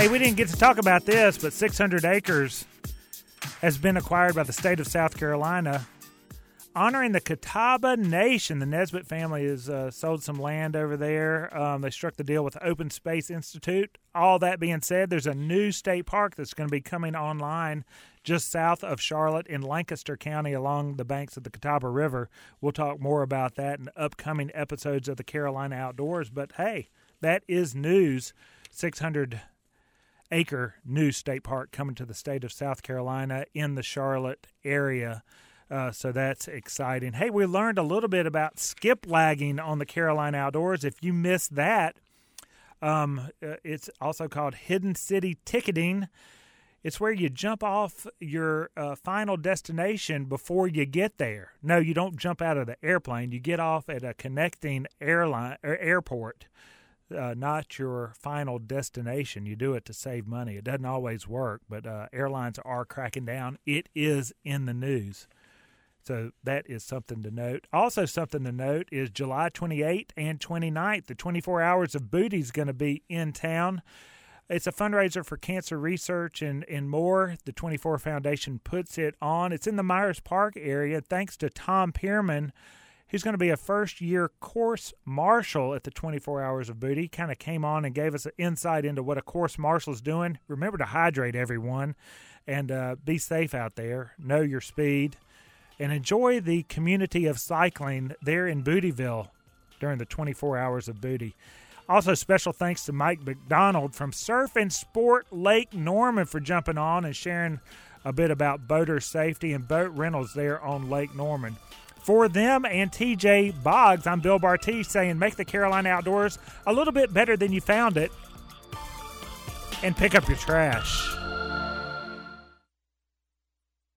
Hey, we didn't get to talk about this, but 600 acres has been acquired by the state of South Carolina, honoring the Catawba Nation. The Nisbett family has uh, sold some land over there. Um, they struck the deal with Open Space Institute. All that being said, there's a new state park that's going to be coming online just south of Charlotte in Lancaster County along the banks of the Catawba River. We'll talk more about that in upcoming episodes of the Carolina Outdoors. But hey, that is news. 600 acre new state park coming to the state of South Carolina in the Charlotte area. Uh, so that's exciting. Hey, we learned a little bit about skip lagging on the Carolina Outdoors. If you missed that, um, uh, it's also called Hidden City Ticketing. It's where you jump off your uh, final destination before you get there. No, you don't jump out of the airplane. You get off at a connecting airline or airport uh, not your final destination. You do it to save money. It doesn't always work, but uh, airlines are cracking down. It is in the news. So that is something to note. Also, something to note is July 28th and 29th, the 24 Hours of Booty is going to be in town. It's a fundraiser for cancer research and, and more. The 24 Foundation puts it on. It's in the Myers Park area. Thanks to Tom Pearman He's going to be a first year course marshal at the 24 Hours of Booty. Kind of came on and gave us an insight into what a course marshal is doing. Remember to hydrate everyone and uh, be safe out there. Know your speed and enjoy the community of cycling there in Bootyville during the 24 Hours of Booty. Also, special thanks to Mike McDonald from Surf and Sport Lake Norman for jumping on and sharing a bit about boater safety and boat rentals there on Lake Norman. For them and TJ Boggs, I'm Bill Barty saying make the Carolina Outdoors a little bit better than you found it and pick up your trash.